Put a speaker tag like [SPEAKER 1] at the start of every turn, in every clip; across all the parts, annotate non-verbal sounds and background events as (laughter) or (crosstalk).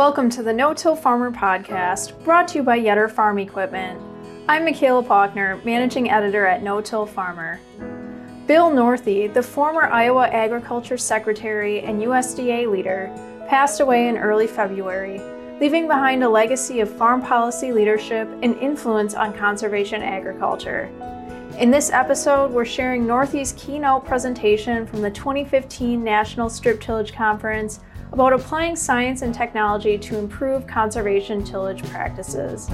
[SPEAKER 1] Welcome to the No Till Farmer podcast, brought to you by Yetter Farm Equipment. I'm Michaela Paukner, managing editor at No Till Farmer. Bill Northey, the former Iowa Agriculture Secretary and USDA leader, passed away in early February, leaving behind a legacy of farm policy leadership and influence on conservation agriculture. In this episode, we're sharing Northey's keynote presentation from the 2015 National Strip Tillage Conference about applying science and technology to improve conservation tillage practices.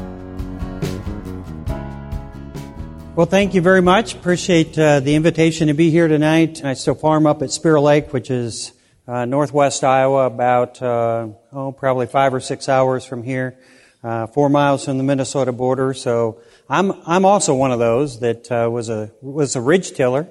[SPEAKER 2] Well, thank you very much. Appreciate uh, the invitation to be here tonight. I still farm up at Spirit Lake, which is uh, northwest Iowa, about uh, oh probably five or six hours from here, uh, four miles from the Minnesota border. So I'm I'm also one of those that uh, was a was a ridge tiller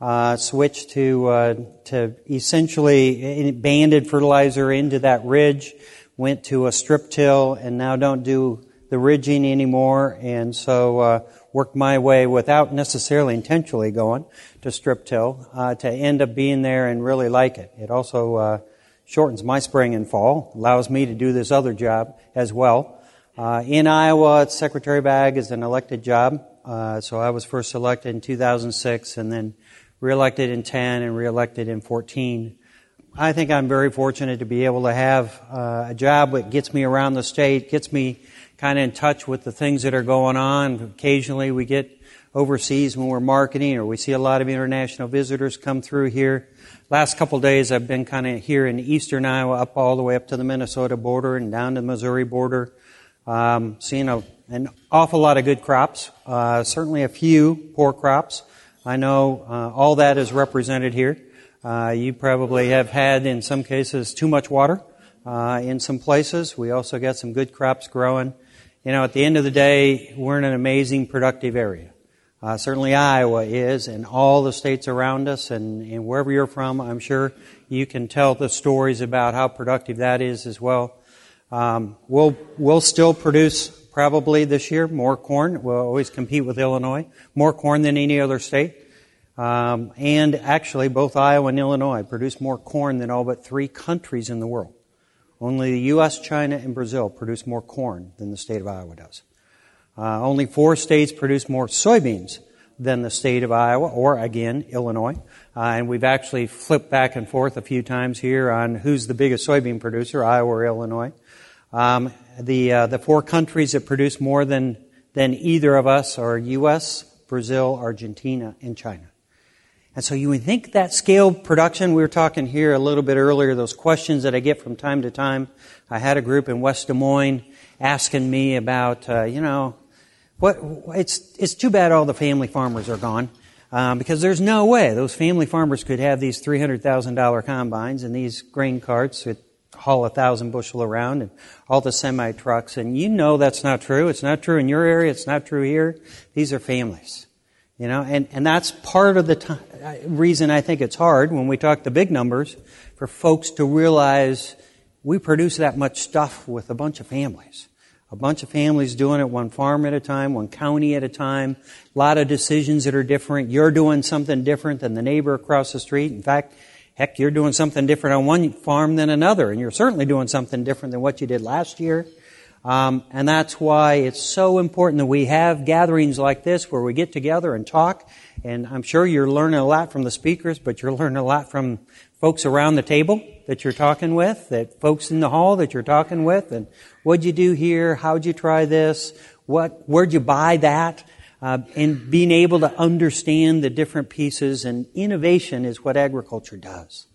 [SPEAKER 2] uh, switched to uh, to essentially banded fertilizer into that ridge, went to a strip till, and now don't do the ridging anymore, and so uh, worked my way without necessarily intentionally going to strip till uh, to end up being there and really like it. It also uh, shortens my spring and fall, allows me to do this other job as well. Uh, in Iowa, Secretary of Ag is an elected job, so I was first elected in 2006, and then reelected in 10 and reelected in 14. I think I'm very fortunate to be able to have uh, a job that gets me around the state, gets me kind of in touch with the things that are going on. Occasionally we get overseas when we're marketing or we see a lot of international visitors come through here. Last couple days I've been kind of here in eastern Iowa up all the way up to the Minnesota border and down to the Missouri border. Um, seeing a, an awful lot of good crops, uh, certainly a few poor crops. I know uh, all that is represented here. Uh, you probably have had, in some cases, too much water. Uh, in some places, we also got some good crops growing. You know, at the end of the day, we're in an amazing, productive area. Uh, certainly Iowa is, and all the states around us, and, and, wherever you're from, I'm sure you can tell the stories about how productive that is as well. Um, we'll we'll still produce probably this year more corn. We'll always compete with Illinois, more corn than any other state. Um, and actually, both Iowa and Illinois produce more corn than all but three countries in the world. Only the U.S., China, and Brazil produce more corn than the state of Iowa does. Uh, only four states produce more soybeans than the state of Iowa, or again, Illinois. Uh, and we've actually flipped back and forth a few times here on who's the biggest soybean producer, Iowa or Illinois. Um, the uh, the four countries that produce more than than either of us are U.S., Brazil, Argentina, and China. And so you would think that scale production, we were talking here a little bit earlier, those questions that I get from time to time. I had a group in West Des Moines asking me about, uh, you know, what, it's, it's too bad all the family farmers are gone. Um, because there's no way those family farmers could have these $300,000 combines and these grain carts that haul a thousand bushel around and all the semi trucks. And you know that's not true. It's not true in your area. It's not true here. These are families. You know, and, and that's part of the reason I think it's hard when we talk the big numbers for folks to realize we produce that much stuff with a bunch of families. A bunch of families doing it one farm at a time, one county at a time. A lot of decisions that are different. You're doing something different than the neighbor across the street. In fact, Heck, you're doing something different on one farm than another, and you're certainly doing something different than what you did last year. Um, and that's why it's so important that we have gatherings like this where we get together and talk. And I'm sure you're learning a lot from the speakers, but you're learning a lot from folks around the table that you're talking with, that folks in the hall that you're talking with, and what'd you do here? How'd you try this? What, where'd you buy that? Uh, and being able to understand the different pieces and innovation is what agriculture does.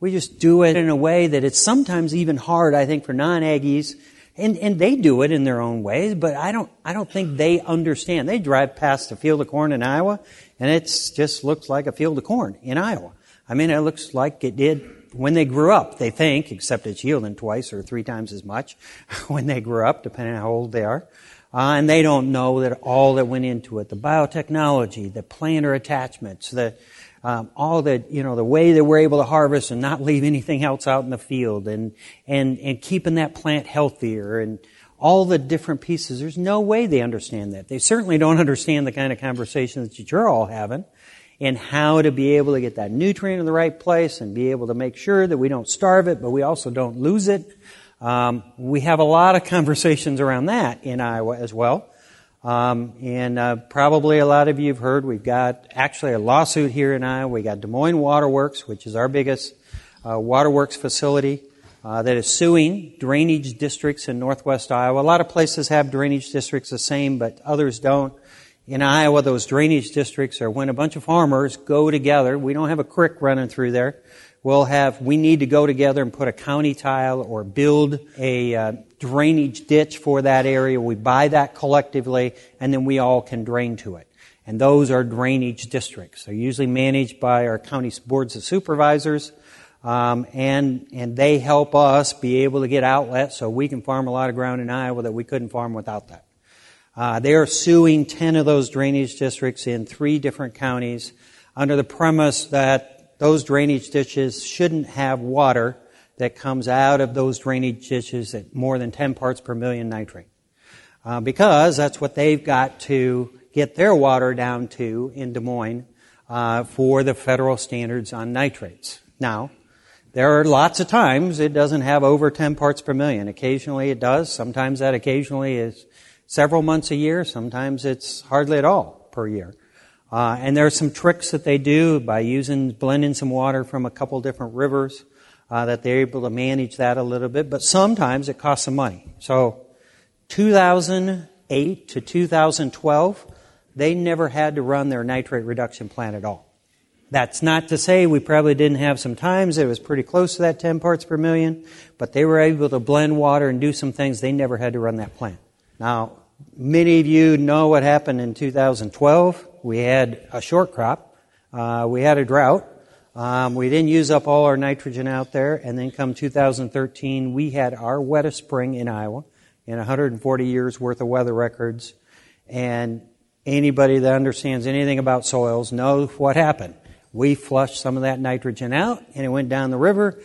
[SPEAKER 2] We just do it in a way that it's sometimes even hard, I think, for non-Aggies, and, and they do it in their own ways, but I don't, I don't think they understand. They drive past a field of corn in Iowa, and it just looks like a field of corn in Iowa. I mean, it looks like it did when they grew up, they think, except it's yielding twice or three times as much (laughs) when they grew up, depending on how old they are. Uh, and they don't know that all that went into it, the biotechnology, the planter attachments, the, um, all the, you know, the way that we're able to harvest and not leave anything else out in the field and, and, and keeping that plant healthier and all the different pieces. There's no way they understand that. They certainly don't (laughs) understand the kind of conversations that you're all having and how to be able to get that nutrient in the right place and be able to make sure that we don't starve it, but we also don't lose it Um, we have a lot of conversations around that in Iowa as well. Um, and uh, probably a lot of you have heard we've got actually a lawsuit here in Iowa. We got Des Moines Waterworks, which is our biggest uh, waterworks facility, uh, that is suing drainage districts in northwest Iowa. A lot of places have drainage districts the same, but others don't. In Iowa, those drainage districts are when a bunch of farmers go together. We don't have a creek running through there. We'll have, we need to go together and put a county tile or build a uh, drainage ditch for that area. We buy that collectively and then we all can drain to it. And those are drainage districts. They're usually managed by our county boards of supervisors. Um, and and they help us be able to get outlets so we can farm a lot of ground in Iowa that we couldn't farm without that. Uh, they are suing 10 of those drainage districts in three different counties under the premise that those drainage ditches shouldn't have water that comes out of those drainage ditches at more than 10 parts per million nitrate. Uh, because that's what they've got to get their water down to in Des Moines uh, for the federal standards on nitrates. Now, there are lots of times it doesn't have over 10 parts per million. Occasionally it does. Sometimes that occasionally is several months a year. Sometimes it's hardly at all per year. Uh, and there are some tricks that they do by using, blending some water from a couple different rivers, uh, that they're able to manage that a little bit. But sometimes it costs some money. So, 2008 to 2012, they never had to run their nitrate reduction plant at all. That's not to say we probably didn't have some times it was pretty close to that 10 parts per million, but they were able to blend water and do some things they never had to run that plant. Now, many of you know what happened in 2012 we had a short crop, uh, we had a drought, um, we didn't use up all our nitrogen out there, and then come 2013, we had our wettest spring in Iowa in 140 years worth of weather records. And anybody that understands anything about soils knows what happened. We flushed some of that nitrogen out, and it went down the river,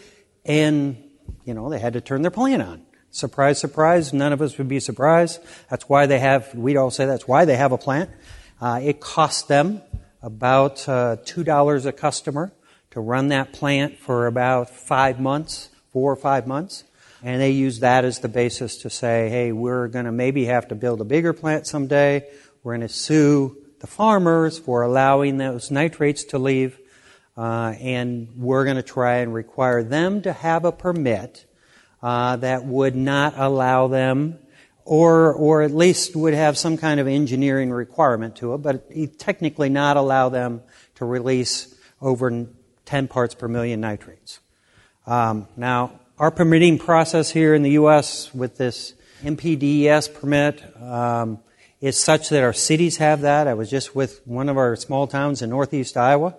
[SPEAKER 2] and you know they had to turn their plant on. Surprise, surprise! None of us would be surprised. That's why they have. We'd all say that's why they have a plant. Uh, it cost them about uh, $2 a customer to run that plant for about five months, four or five months. And they use that as the basis to say, hey, we're going to maybe have to build a bigger plant someday. We're going to sue the farmers for allowing those nitrates to leave. Uh, and we're going to try and require them to have a permit uh, that would not allow them or, or at least would have some kind of engineering requirement to it, but technically not allow them to release over 10 parts per million nitrates. Um, now, our permitting process here in the U.S. with this NPDES permit um, is such that our cities have that. I was just with one of our small towns in northeast Iowa.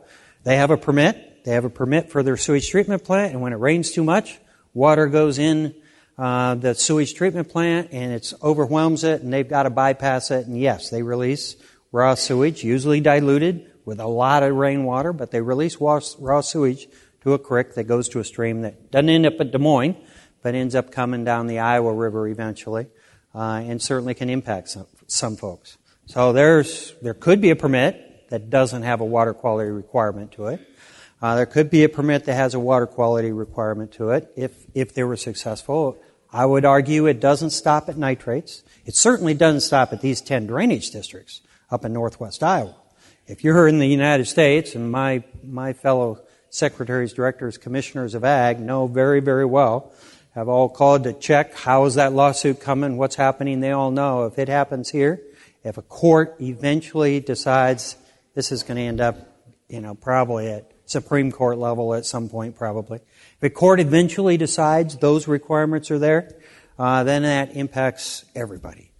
[SPEAKER 2] They have a permit. They have a permit for their sewage treatment plant, and when it rains too much, water goes in uh, the sewage treatment plant and it overwhelms it and they've got to bypass it. And yes, they release raw sewage, usually diluted with a lot of rainwater, but they release raw, sewage to a creek that goes to a stream that doesn't end up at Des Moines, but ends up coming down the Iowa River eventually, uh, and certainly can impact some, some folks. So there's there could be a permit that doesn't have a water quality requirement to it. Uh, there could be a permit that has a water quality requirement to it if if they were successful. I would argue it doesn't stop at nitrates. It certainly doesn't stop at these 10 drainage districts up in northwest Iowa. If you're in the United States, and my, my fellow secretaries, directors, commissioners of ag know very, very well, have all called to check how is that lawsuit coming, what's happening. They all know if it happens here, if a court eventually decides this is going to end up, you know, probably at Supreme Court level at some point, probably. A court eventually decides those requirements are there, uh, then that impacts everybody.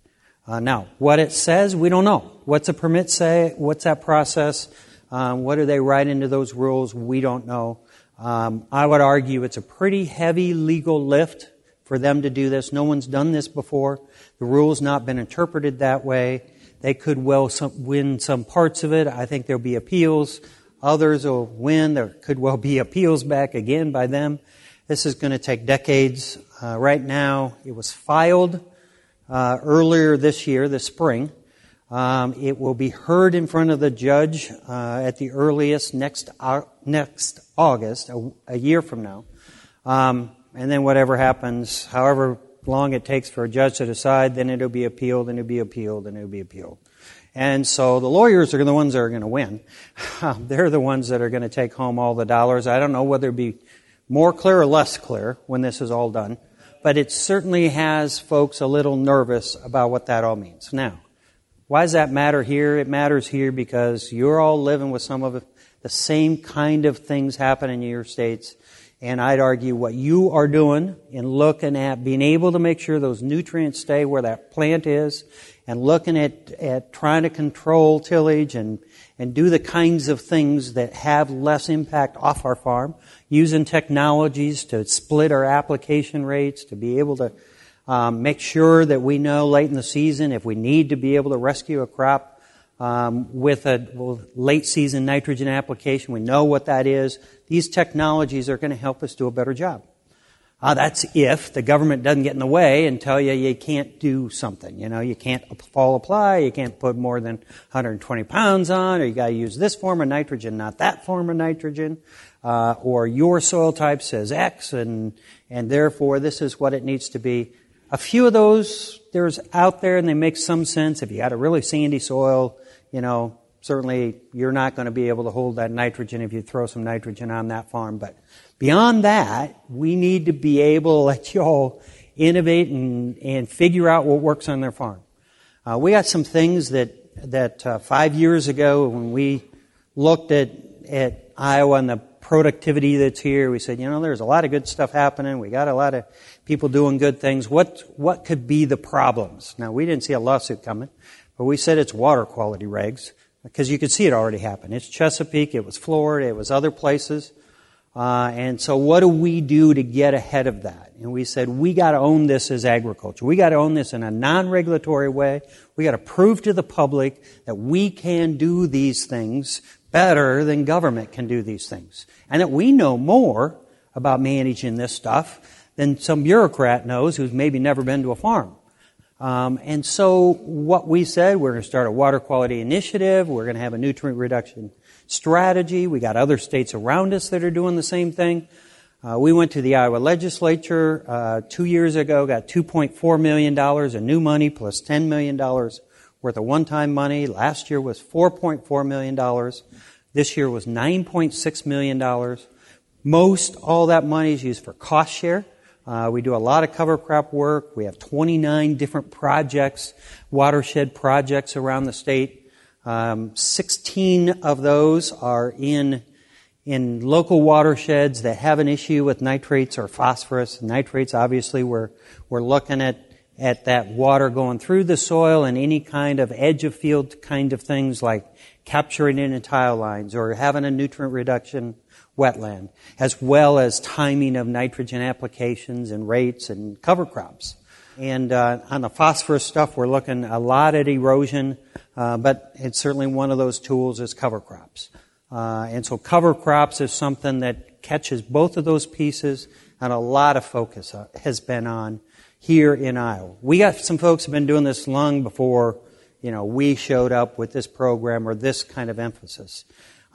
[SPEAKER 2] Uh, now, what it says, we don't know. What's a permit say? What's that process? Um, what do they write into those rules? We don't know. Um, I would argue it's a pretty heavy legal lift for them to do this. No one's done this before. The rule's not been interpreted that way. They could well some, win some parts of it. I think there'll be appeals. Others will win. There could well be appeals back again by them. This is going to take decades. Uh, right now, it was filed uh, earlier this year, this spring. Um, it will be heard in front of the judge uh, at the earliest next next August, a, a, year from now. Um, and then whatever happens, however long it takes for a judge to decide, then it'll be appealed, and it'll be appealed, and it'll be appealed. And so the lawyers are the ones that are going to win. (laughs) They're the ones that are going to take home all the dollars. I don't know whether it be more clear or less clear when this is all done, but it certainly has folks a little nervous about what that all means. Now, why does that matter here? It matters here because you're all living with some of the same kind of things happening in your states. And I'd argue what you are doing in looking at being able to make sure those nutrients stay where that plant is and looking at, at trying to control tillage and, and do the kinds of things that have less impact off our farm, using technologies to split our application rates, to be able to um, make sure that we know late in the season if we need to be able to rescue a crop um, with a well, late season nitrogen application. We know what that is. These technologies are going to help us do a better job. Uh, that's if the government doesn't get in the way and tell you you can't do something. You know, you can't fall apply, you can't put more than 120 pounds on, or you got to use this form of nitrogen, not that form of nitrogen, uh, or your soil type says X, and and therefore this is what it needs to be. A few of those there's out there, and they make some sense. If you got a really sandy soil, you know, certainly you're not going to be able to hold that nitrogen if you throw some nitrogen on that farm, but Beyond that, we need to be able to let (laughs) y'all innovate and, and figure out what works on their farm. Uh, we got some things that that uh, five years ago when we looked at at Iowa and the productivity that's here, we said, you know, there's a lot of good stuff happening. We got a lot of people doing good things. What what could be the problems? Now we didn't see a lawsuit coming, but we said it's water quality regs because you could see it already happen. It's Chesapeake, it was Florida, it was other places. Uh, and so, what do we do to get ahead of that? And we said, we got to own this as agriculture. We got to own this in a non regulatory way. We got to prove to the public that we can do these things better than government can do these things. And that we know more about managing this stuff than some bureaucrat knows who's maybe never been to a farm. Um, and so, what we said, we're going to start a water quality initiative. We're going to have a nutrient reduction strategy. We got other states around us that are doing the same thing. Uh, we went to the Iowa legislature uh, two years ago, got $2.4 million in new money plus $10 million worth of one-time money. Last year was $4.4 million. This year was $9.6 million. Most all that money is used for cost share. Uh, we do a lot of cover crop work. We have 29 different projects, watershed projects around the state. Um, 16 of those are in in local watersheds that have an issue with nitrates or phosphorus. Nitrates, obviously, we're we're looking at at that water going through the soil and any kind of edge of field kind of things like capturing it in tile lines or having a nutrient reduction wetland, as well as timing of nitrogen applications and rates and cover crops. And uh, on the phosphorus stuff, we're looking a lot at erosion, uh, but it's certainly one of those tools is cover crops. Uh, and so cover crops is something that catches both of those pieces, and a lot of focus uh, has been on here in Iowa. We got some folks have been doing this long before, you know, we showed up with this program or this kind of emphasis.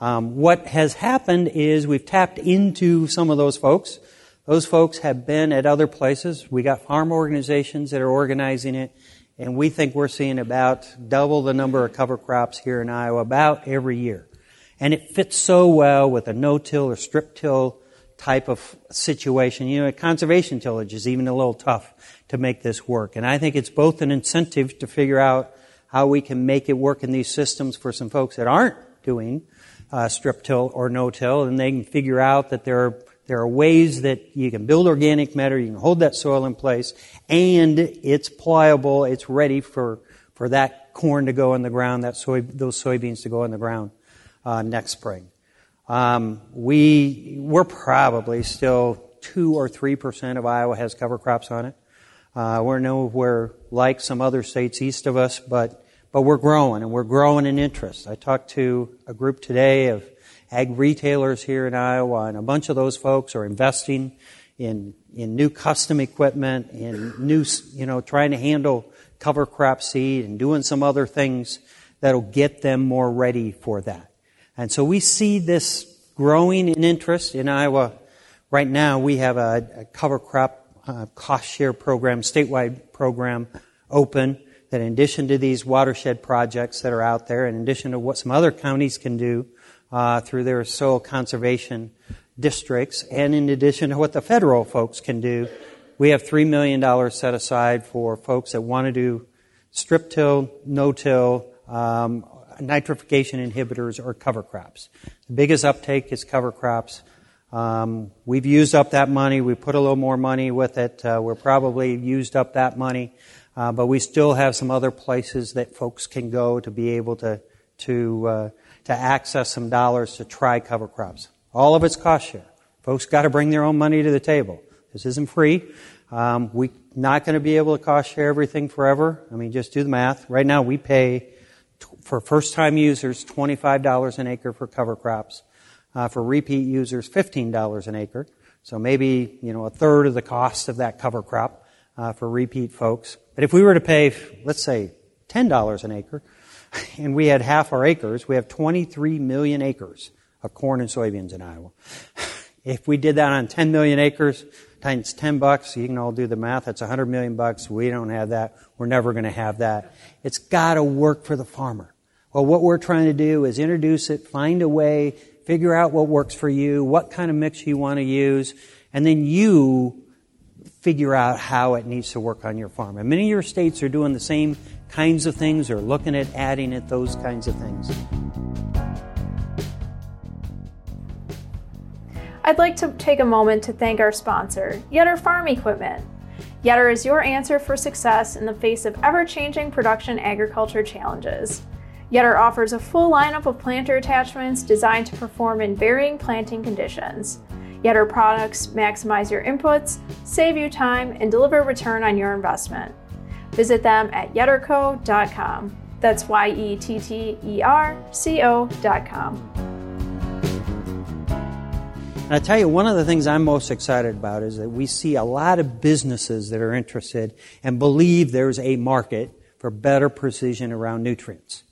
[SPEAKER 2] Um, what has happened is we've tapped into some of those folks. Those folks have been at other places. We got farm organizations that are organizing it, and we think we're seeing about double the number of cover crops here in Iowa about every year. And it fits so well with a no-till or strip-till type of situation. You know, conservation tillage is even a little tough to make this work. And I think it's both an incentive to figure out how we can make it work in these systems for some folks that aren't doing uh, strip till or no till, and they can figure out that there are there are ways that you can build organic matter, you can hold that soil in place, and it's pliable, it's ready for, for that corn to go in the ground, that soy, those soybeans to go in the ground uh, next spring. Um, we, we're probably still two or three percent of Iowa has cover crops on it. Uh, we're nowhere like some other states east of us, but but we're growing and we're growing in interest. I talked to a group today of ag retailers here in Iowa, and a bunch of those folks are investing in in new custom equipment, in new, you know, trying to handle cover crop seed and doing some other things that'll get them more ready for that. And so we see this growing in interest in Iowa right now we have a, a cover crop uh, cost share program, statewide program open that in addition to these watershed projects that are out there, in addition to what some other counties can do uh, through their soil conservation districts, and in addition to what the federal folks can do, we have $3 million set aside for folks that want to do strip till, no till, um, nitrification inhibitors, or cover crops. The biggest uptake is cover crops. Um, we've used up that money. We put a little more money with it. Uh, we're probably used up that money, uh, but we still have some other places that folks can go to be able to to uh, to access some dollars to try cover crops. All of it's cost share. Folks got to bring their own money to the table. This isn't free. Um, we're not going to be able to cost share everything forever. I mean, just do the math. Right now, we pay for first time users $25 an acre for cover crops. Uh, for repeat users, $15 an acre. So maybe, you know, a third of the cost of that cover crop uh, for repeat folks. But if we were to pay, let's say, $10 an acre, (laughs) and we had half our acres, we have 23 million acres of corn and soybeans in Iowa. (laughs) If we did that on 10 million acres times 10 bucks, you can all do the math. That's 100 million bucks. We don't have that. We're never going to have that. It's got to work for the farmer. Well, what we're trying to do is introduce it, find a way, figure out what works for you, what kind of mix you want to use, and then you figure out how it needs to work on your farm. And many of your states are doing the same kinds of things or looking at adding it, those kinds of things.
[SPEAKER 1] I'd like to take a moment to thank our sponsor, Yetter Farm Equipment. Yetter is your answer for success in the face of ever changing production agriculture challenges. Yetter offers a full lineup of planter attachments designed to perform in varying planting conditions. Yetter products maximize your inputs, save you time, and deliver return on your investment. Visit them at yetterco.com. That's Y E T T E R C O.com.
[SPEAKER 2] And I tell you, one of the things I'm most excited about is that we see a lot of businesses that are interested and believe there's a market for better precision around nutrients.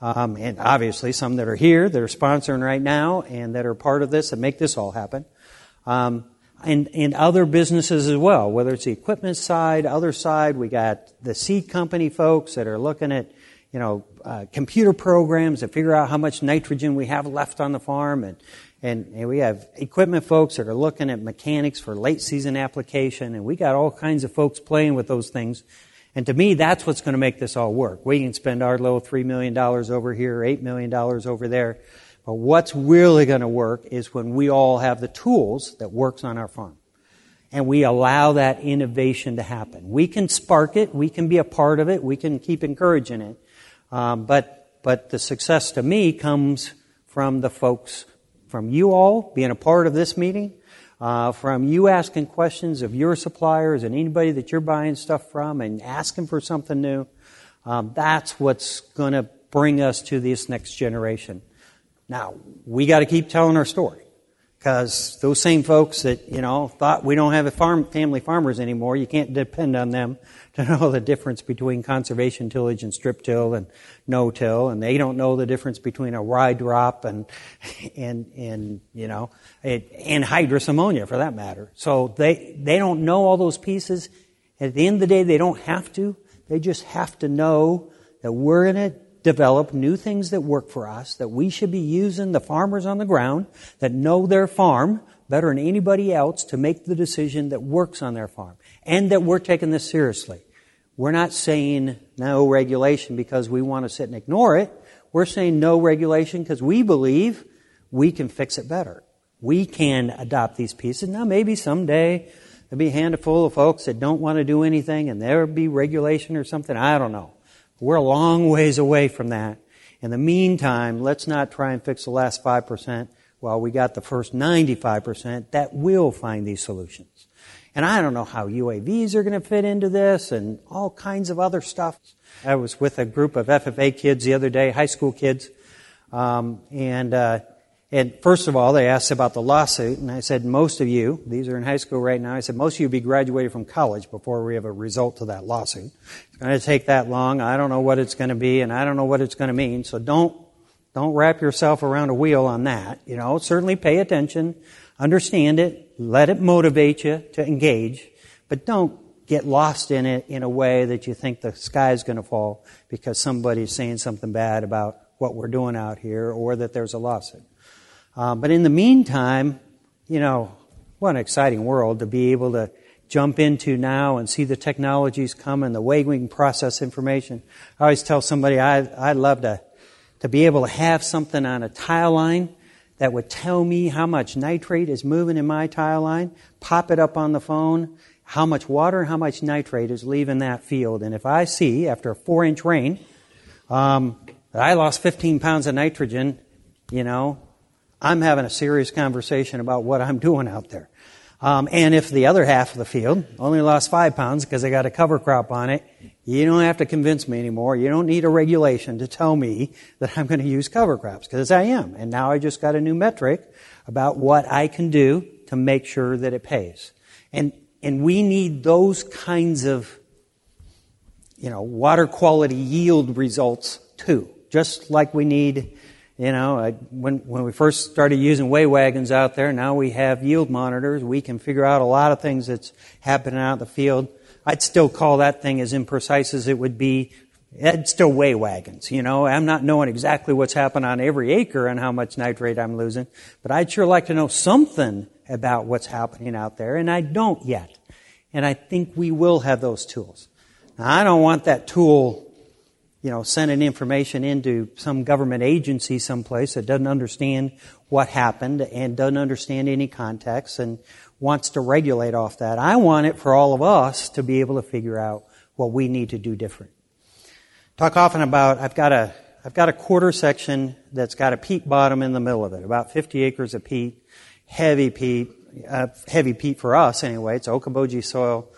[SPEAKER 2] Um, and obviously, some that are here that are sponsoring right now and that are part of this and make this all happen. Um, and, and other businesses as well, whether it's the equipment side, other side, we got the seed company folks that are looking at, you know, uh, computer programs to figure out how much nitrogen we have left on the farm and, and, and, we have equipment folks that are looking at mechanics for late season application, and we got all kinds of folks playing with those things. And to me, that's what's going to make this all work. We can spend our little $3 million over here, $8 million over there. But what's really going to work is when we all have the tools that works on our farm. And we allow that innovation to happen. We can spark it. We can be a part of it. We can keep encouraging it. Um, but, but the success to me comes from the folks from you all being a part of this meeting, uh, from you asking questions of your suppliers and anybody that you're buying stuff from and asking for something new. Um, that's what's going to bring us to this next generation. Now, we got to keep telling our story because those same folks that, you know, thought we don't have a farm, family farmers anymore, you can't depend on them (laughs) to know the difference between conservation tillage and strip till and no till, and they don't know the difference between a Y-drop and, (laughs) and, and, you know, it, and ammonia for that matter. So they, they don't know all those pieces. At the end of the day, they don't have to. They just have to know that we're in to develop new things that work for us, that we should be using the farmers on the ground that know their farm better than anybody else to make the decision that works on their farm, and that we're taking this seriously. We're not saying no regulation because we want to sit and ignore it. We're saying no regulation because we believe we can fix it better. We can adopt these pieces. Now, maybe someday there'll be a handful of folks that don't want to do anything and there'll be regulation or something. I don't know. We're a long ways away from that. In the meantime, let's not try and fix the last 5% while we got the first 95% that will find these solutions. And I don't know how UAVs are going to fit into this and all kinds of other stuff. I was with a group of FFA kids the other day, high school kids, um, and uh, and first of all, they asked about the lawsuit, and I said, most of you, these are in high school right now, I said, most of you will be graduated from college before we have a result to that lawsuit. It's going to take that long. I don't know what it's going to be, and I don't know what it's going to mean, so don't, don't wrap yourself around a wheel on that. You know, certainly pay attention, understand it, Let it motivate you to engage, but don't get lost in it in a way that you think the sky is going to fall because somebody's saying something bad about what we're doing out here or that there's a lawsuit. Uh, but in the meantime, you know, what an exciting world to be able to jump into now and see the technologies come and the way we can process information. I always tell somebody I, I'd love to, to be able to have something on a tile line that would tell me how much nitrate is moving in my tile line, pop it up on the phone, how much water how much nitrate is leaving that field. And if I see after a four inch rain um, that I lost 15 pounds of nitrogen, you know, I'm having a serious conversation about what I'm doing out there. Um, and if the other half of the field only lost five pounds because they got a cover crop on it, you don't have to convince me anymore. You don't need a regulation to tell me that I'm going to use cover crops because I am. And now I just got a new metric about what I can do to make sure that it pays. And, and we need those kinds of, you know, water quality yield results too. Just like we need you know, I, when, when we first started using weigh wagons out there, now we have yield monitors. We can figure out a lot of things that's happening out in the field. I'd still call that thing as imprecise as it would be. It's still weigh wagons, you know. I'm not knowing exactly what's happening on every acre and how much nitrate I'm losing, but I'd sure like to know something about what's happening out there, and I don't yet. And I think we will have those tools. Now, I don't want that tool you know, sending information into some government agency someplace that doesn't understand what happened and doesn't understand any context and wants to regulate off that. I want it for all of us to be able to figure out what we need to do different. Talk often about, I've got a, I've got a quarter section that's got a peat bottom in the middle of it, about 50 acres of peat, heavy peat, uh, heavy peat for us anyway. It's Okoboji soil.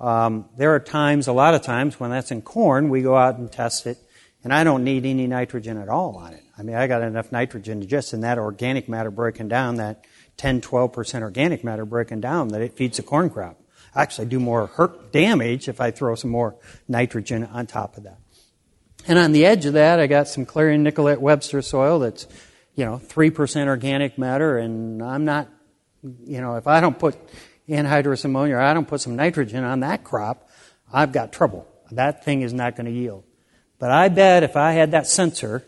[SPEAKER 2] Um, there are times, a lot of times, when that's in corn, we go out and test it, and I don't need any nitrogen at all on it. I mean, I got enough nitrogen just in that organic matter breaking down, that 10, 12% organic matter breaking down, that it feeds the corn crop. I actually do more hurt damage if I throw some more nitrogen on top of that. And on the edge of that, I got some Clarion Nicollet Webster soil that's, you know, 3% organic matter, and I'm not, you know, if I don't put anhydrous ammonia or I don't put some nitrogen on that crop, I've got trouble. That thing is not going to yield. But I bet if I had that sensor,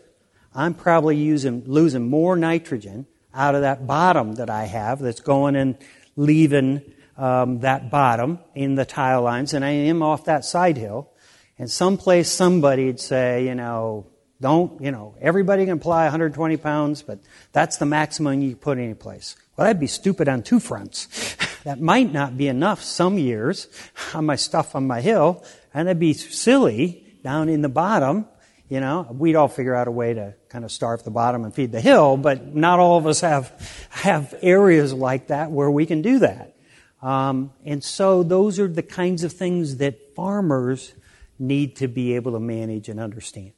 [SPEAKER 2] I'm probably using, losing more nitrogen out of that bottom that I have that's going and leaving um, that bottom in the tile lines and I am off that side hill. And someplace somebody'd say, you know, don't, you know, everybody can apply 120 pounds, but that's the maximum you put any place. Well, that'd be stupid on two fronts. that might not be enough some years on my stuff on my hill, and it'd be silly down in the bottom. You know, we'd all figure out a way to kind of starve the bottom and feed the hill, but not all of us have have areas like that where we can do that. Um, and so those are the kinds of things that farmers need to be able to manage and understand.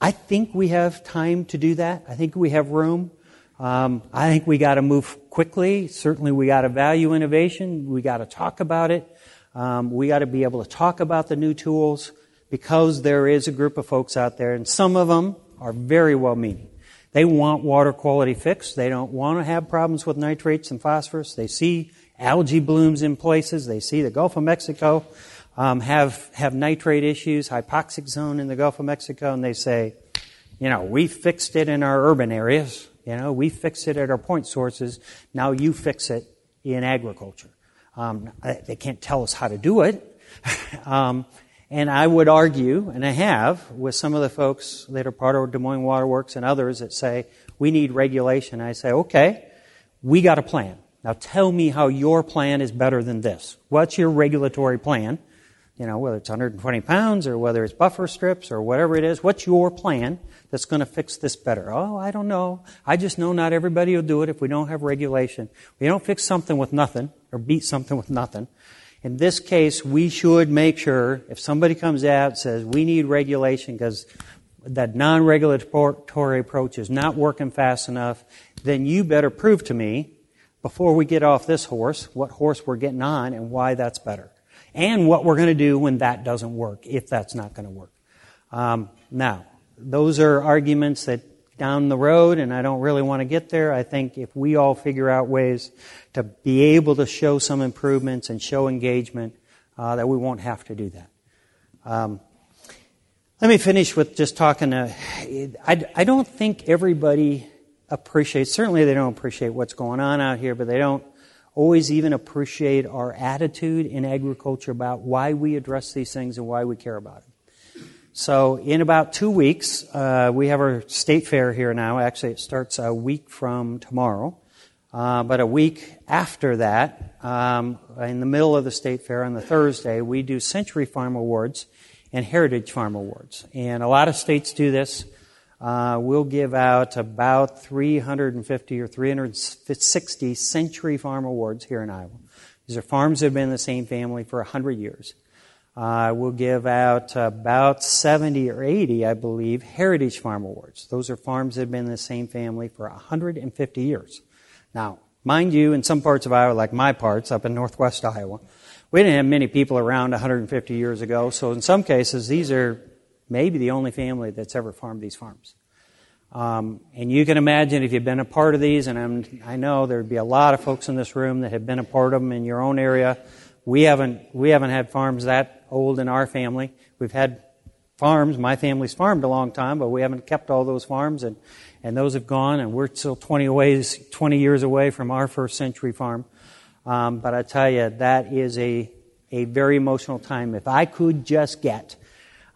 [SPEAKER 2] I think we have time to do that. I think we have room. Um, I think we got to move quickly. Certainly, we got to value innovation. We got to talk about it. Um, we got to be able to talk about the new tools because there is a group of folks out there, and some of them are very well meaning. They want water quality fixed. They don't want to have problems with nitrates and phosphorus. They see algae blooms in places. They see the Gulf of Mexico um, have have nitrate issues, hypoxic zone in the Gulf of Mexico, and they say, you know, we fixed it in our urban areas. You know, we fix it at our point sources. Now you fix it in agriculture. Um, they can't tell us how to do it. (laughs) um, and I would argue, and I have, with some of the folks that are part of Des Moines Waterworks and others that say we need regulation. I say, okay, we got a plan. Now tell me how your plan is better than this. What's your regulatory plan? You know, whether it's 120 pounds or whether it's buffer strips or whatever it is. What's your plan? that's going to fix this better? Oh, I don't know. I just know not everybody will do it if we don't have regulation. We don't fix something with nothing or beat something with nothing. In this case, we should make sure if somebody comes out and says we need regulation because that non-regulatory approach is not working fast enough, then you better prove to me before we get off this horse what horse we're getting on and why that's better. And what we're going to do when that doesn't work, if that's not going to work. Um, now, those are arguments that down the road and I don't really want to get there. I think if we all figure out ways to be able to show some improvements and show engagement, uh, that we won't have to do that. Um, let me finish with just talking. To, I, I don't think everybody appreciates, certainly they don't appreciate what's going on out here, but they don't always even appreciate our attitude in agriculture about why we address these things and why we care about them. So, in about two weeks, uh, we have our state fair here now. Actually, it starts a week from tomorrow. Uh, but a week after that, um, in the middle of the state fair on the Thursday, we do Century Farm Awards and Heritage Farm Awards. And a lot of states do this. Uh, we'll give out about 350 or 360 Century Farm Awards here in Iowa. These are farms that have been in the same family for 100 years. Uh, we'll give out about 70 or 80, I believe, Heritage Farm Awards. Those are farms that have been in the same family for 150 years. Now, mind you, in some parts of Iowa, like my parts up in northwest Iowa, we didn't have many people around 150 years ago, so in some cases, these are maybe the only family that's ever farmed these farms. Um, and you can imagine if you've been a part of these, and I'm, i know there'd be a lot of folks in this room that have been a part of them in your own area. We haven't, we haven't had farms that old in our family. We've had farms. My family's farmed a long time, but we haven't kept all those farms, and, and those have gone, and we're still 20, ways, 20 years away from our first century farm. Um, but I tell you, that is a, a very emotional time. If I could just get,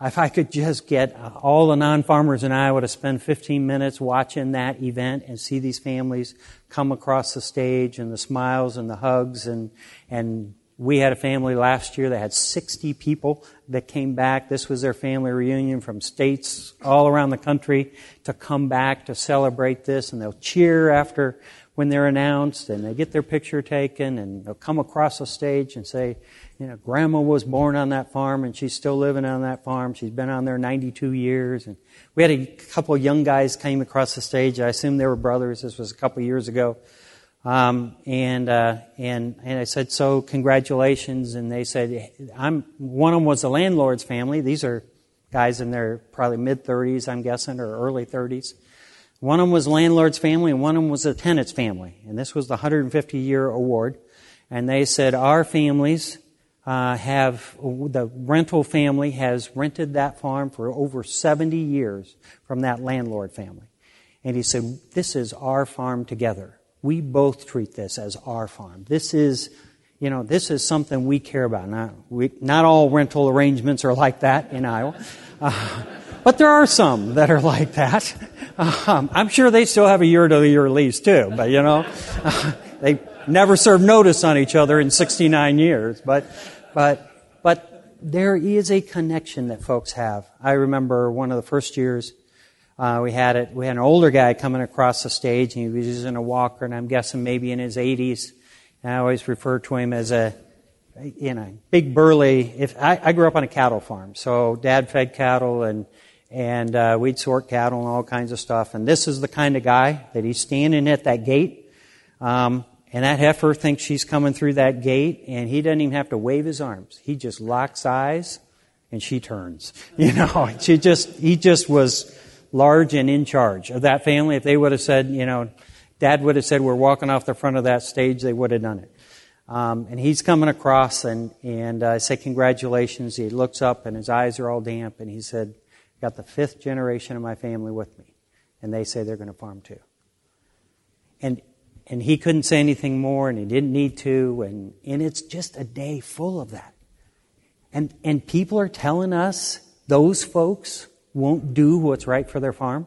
[SPEAKER 2] if I could just get uh, all the non-farmers in Iowa to spend 15 minutes watching that event and see these families come across the stage and the smiles and the hugs and, and we had a family last year that had 60 people that came back. This was their family reunion from states all around the country to come back to celebrate this and they'll cheer after when they're announced and they get their picture taken and they'll come across the stage and say, you know, grandma was born on that farm and she's still living on that farm. She's been on there 92 years. And we had a couple of young guys came across the stage. I assume they were brothers. This was a couple of years ago. Um, and, uh, and, and I said, so congratulations. And they said, I'm, one of them was the landlord's family. These are guys in their probably mid 30s, I'm guessing, or early 30s. One of them was landlord's family, and one of them was the tenant's family. And this was the 150 year award. And they said, Our families uh, have, the rental family has rented that farm for over 70 years from that landlord family. And he said, This is our farm together. We both treat this as our farm. This is, you know, this is something we care about. Not, we, not all rental arrangements are like that in Iowa. (laughs) Uh, but there are some that are like that. (laughs) Um, I'm sure they still have a year to year lease too, but you know, uh, (laughs) they never served notice on each other in 69 years. But, but, but there is a connection that folks have. I remember one of the first years uh, we had it. We had an older guy coming across the stage, and he was using a walker, and I'm guessing maybe in his 80s. And I always refer to him as a, you know, big burly. If I, I grew up on a cattle farm, so dad fed cattle, and and uh, we'd sort cattle and all kinds of stuff. And this is the kind of guy that he's standing at that gate, um, and that heifer thinks she's coming through that gate, and he doesn't even have to wave his arms. He just locks eyes, and she turns. (laughs) You know, she just he just was large and in charge of that family. If they would have said, you know, Dad would have said, "We're walking off the front of that stage," they would have done it. Um, and he's coming across, and and I say, "Congratulations!" He looks up, and his eyes are all damp, and he said got the fifth generation of my family with me, and they say they're going to farm too. And and he couldn't say anything more, and he didn't need to, and and it's just a day full of that. And and people are telling us those folks won't do what's right for their farm.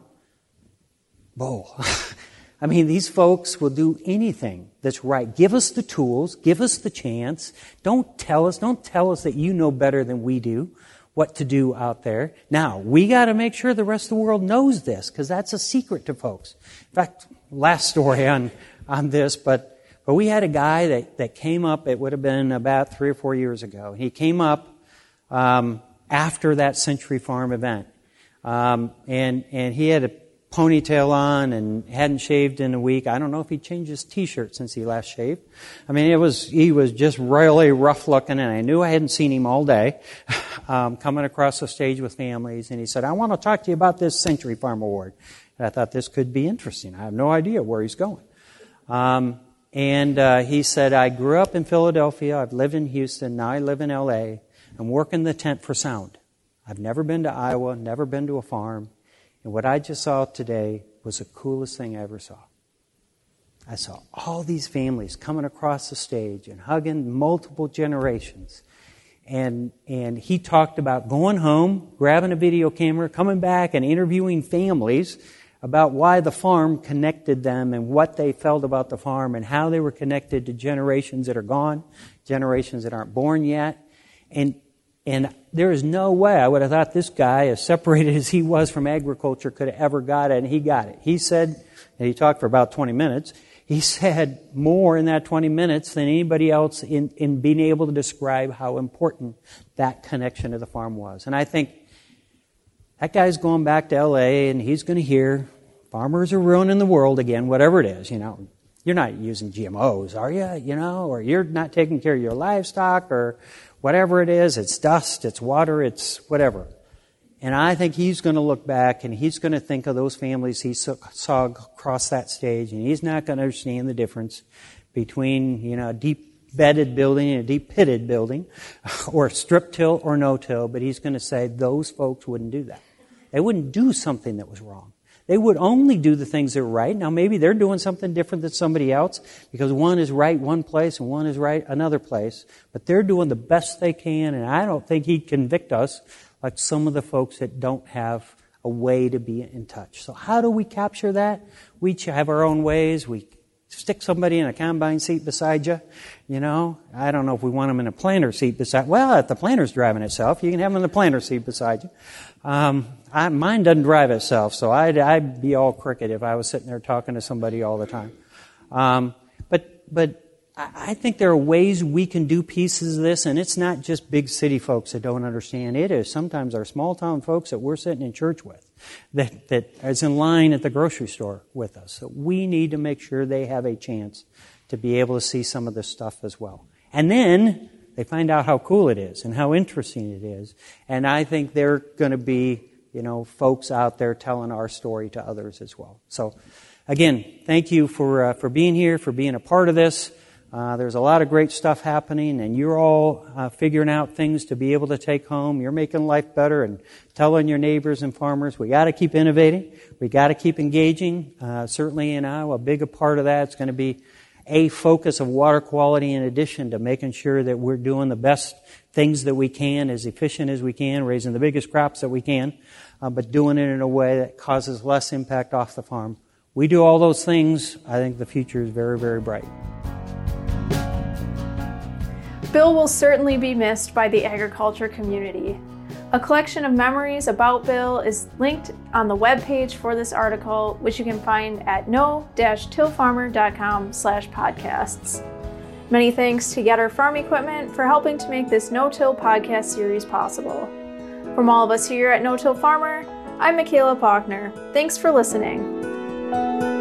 [SPEAKER 2] Bull. (laughs) I mean, these folks will do anything that's right. Give us the tools. Give us the chance. Don't tell us, don't tell us that you know better than we do what to do out there. Now, we got to make sure the rest of the world knows this because that's a secret to folks. In fact, last story on, on this, but, but we had a guy that, that came up, it would have been about three or four years ago. He came up um, after that Century Farm event. Um, and, and he had a ponytail on and hadn't shaved in a week. I don't know if he changed his t-shirt since he last shaved. I mean, it was, he was just really rough looking and I knew I hadn't seen him all day, (laughs) um, coming across the stage with families and he said, I want to talk to you about this Century Farm Award. And I thought this could be interesting. I have no idea where he's going. Um, and uh, he said, I grew up in Philadelphia. I've lived in Houston. Now I live in LA. I'm working the tent for sound. I've never been to Iowa, never been to a farm. And what I just saw today was the coolest thing I ever saw. I saw all these families coming across the stage and hugging multiple generations. And, and he talked about going home, grabbing a video camera, coming back and interviewing families about why the farm connected them and what they felt about the farm and how they were connected to generations that are gone, generations that aren't born yet. And, and there is no way I would have thought this guy, as separated as he was from agriculture, could have ever got it, and he got it. He said, and he talked for about 20 minutes, he said more in that 20 minutes than anybody else in, in being able to describe how important that connection to the farm was. And I think that guy's going back to LA and he's going to hear farmers are ruining the world again, whatever it is, you know. You're not using GMOs, are you? You know, or you're not taking care of your livestock or whatever it is. It's dust, it's water, it's whatever. And I think he's going to look back and he's going to think of those families he saw across that stage, and he's not going to understand the difference between, you know, a deep bedded building and a deep pitted building, (laughs) or strip till or no till, but he's going to say those folks wouldn't do that. They wouldn't do something that was wrong. They would only do the things that are right. Now, maybe they're doing something different than somebody else because one is right one place and one is right another place, but they're doing the best they can, and I don't think he'd convict us like some of the folks that don't have a way to be in touch. So, how do we capture that? We have our own ways. We stick somebody in a combine seat beside you. You know, I don't know if we want them in a planter seat beside. Well, if the planter's driving itself, you can have them in the planter seat beside you. Um, I, mine doesn't drive itself, so I'd, I'd, be all crooked if I was sitting there talking to somebody all the time. Um, but but I think there are ways we can do pieces of this, and it's not just big city folks that don't understand. It is sometimes our small town folks that we're sitting in church with, that, that is in line at the grocery store with us. So we need to make sure they have a chance to be able to see some of this stuff as well. And then they find out how cool it is and how interesting it is. And I think they're going to be, you know, folks out there telling our story to others as well. So, again, thank you for, uh, for being here, for being a part of this. Uh, there's a lot of great stuff happening, and you're all uh, figuring out things to be able to take home. You're making life better and telling your neighbors and farmers we got to keep innovating. We got to keep engaging. Uh, certainly in Iowa, a big part of that is going to be a focus of water quality in addition to making sure that we're doing the best things that we can, as efficient as we can, raising the biggest crops that we can, uh, but doing it in a way that causes less impact off the farm. We do all those things. I think the future is very, very bright.
[SPEAKER 1] Bill will certainly be missed by the agriculture community. A collection of memories about Bill is linked on the webpage for this article, which you can find at no-tillfarmer.com slash podcasts. Many thanks to Yetter Farm Equipment for helping to make this No-Till podcast series possible. From all of us here at No-Till Farmer, I'm Michaela Paukner. Thanks for listening.